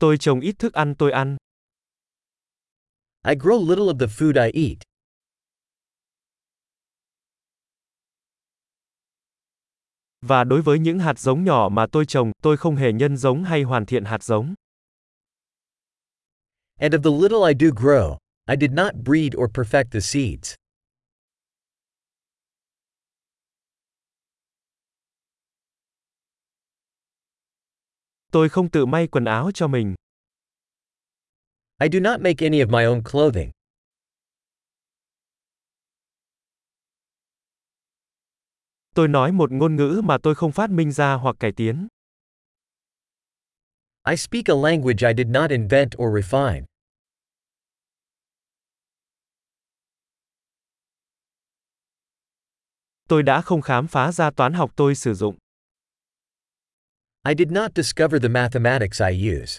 Tôi trồng ít thức ăn tôi ăn. I grow little of the food I eat. Và đối với những hạt giống nhỏ mà tôi trồng, tôi không hề nhân giống hay hoàn thiện hạt giống. And of the little I do grow, I did not breed or perfect the seeds. Tôi không tự may quần áo cho mình. I do not make any of my own clothing. Tôi nói một ngôn ngữ mà tôi không phát minh ra hoặc cải tiến. I speak a language I did not invent or refine. Tôi đã không khám phá ra toán học tôi sử dụng. I did not discover the mathematics I use.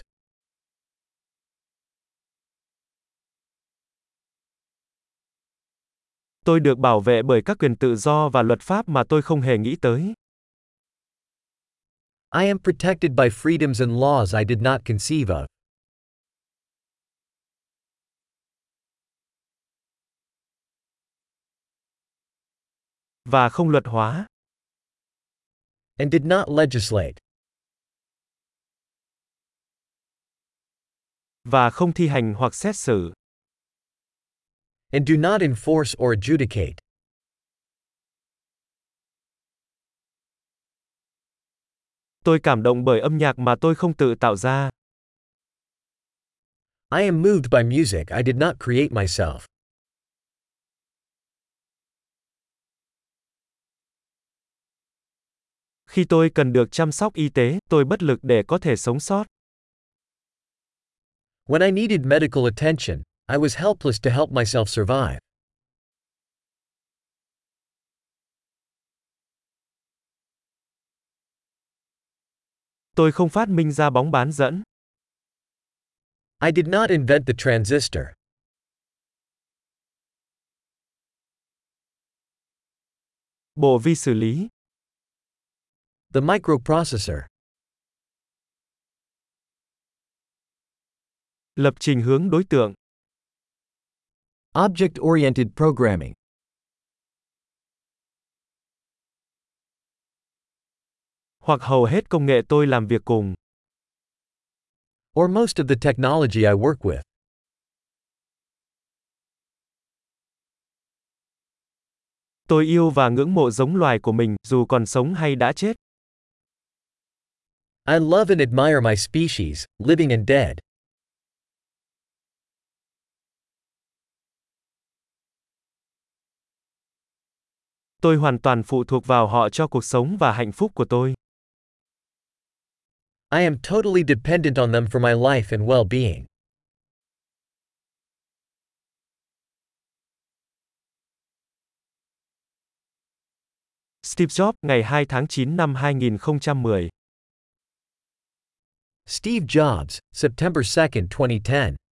Tôi được bảo vệ bởi các quyền tự do và luật pháp mà tôi không hề nghĩ tới. I am protected by freedoms and laws I did not conceive of. Và không luật hóa. And did not legislate. Và không thi hành hoặc xét xử. And do not enforce or adjudicate. Tôi cảm động bởi âm nhạc mà tôi không tự tạo ra. I am moved by music I did not create myself. Khi tôi cần được chăm sóc y tế, tôi bất lực để có thể sống sót. When I needed medical attention, I was helpless to help myself survive. Tôi không phát minh ra bóng bán dẫn. I did not invent the transistor. Bộ vi xử lý. The microprocessor. Lập trình hướng đối tượng. Object-oriented programming. Hoặc hầu hết công nghệ tôi làm việc cùng. Or most of the technology I work with. Tôi yêu và ngưỡng mộ giống loài của mình, dù còn sống hay đã chết. I love and admire my species, living and dead. Tôi hoàn toàn phụ thuộc vào họ cho cuộc sống và hạnh phúc của tôi. I am totally dependent on them for my life and well-being. Steve Jobs, ngày 2 tháng 9 năm 2010. Steve Jobs, September 2, 2010.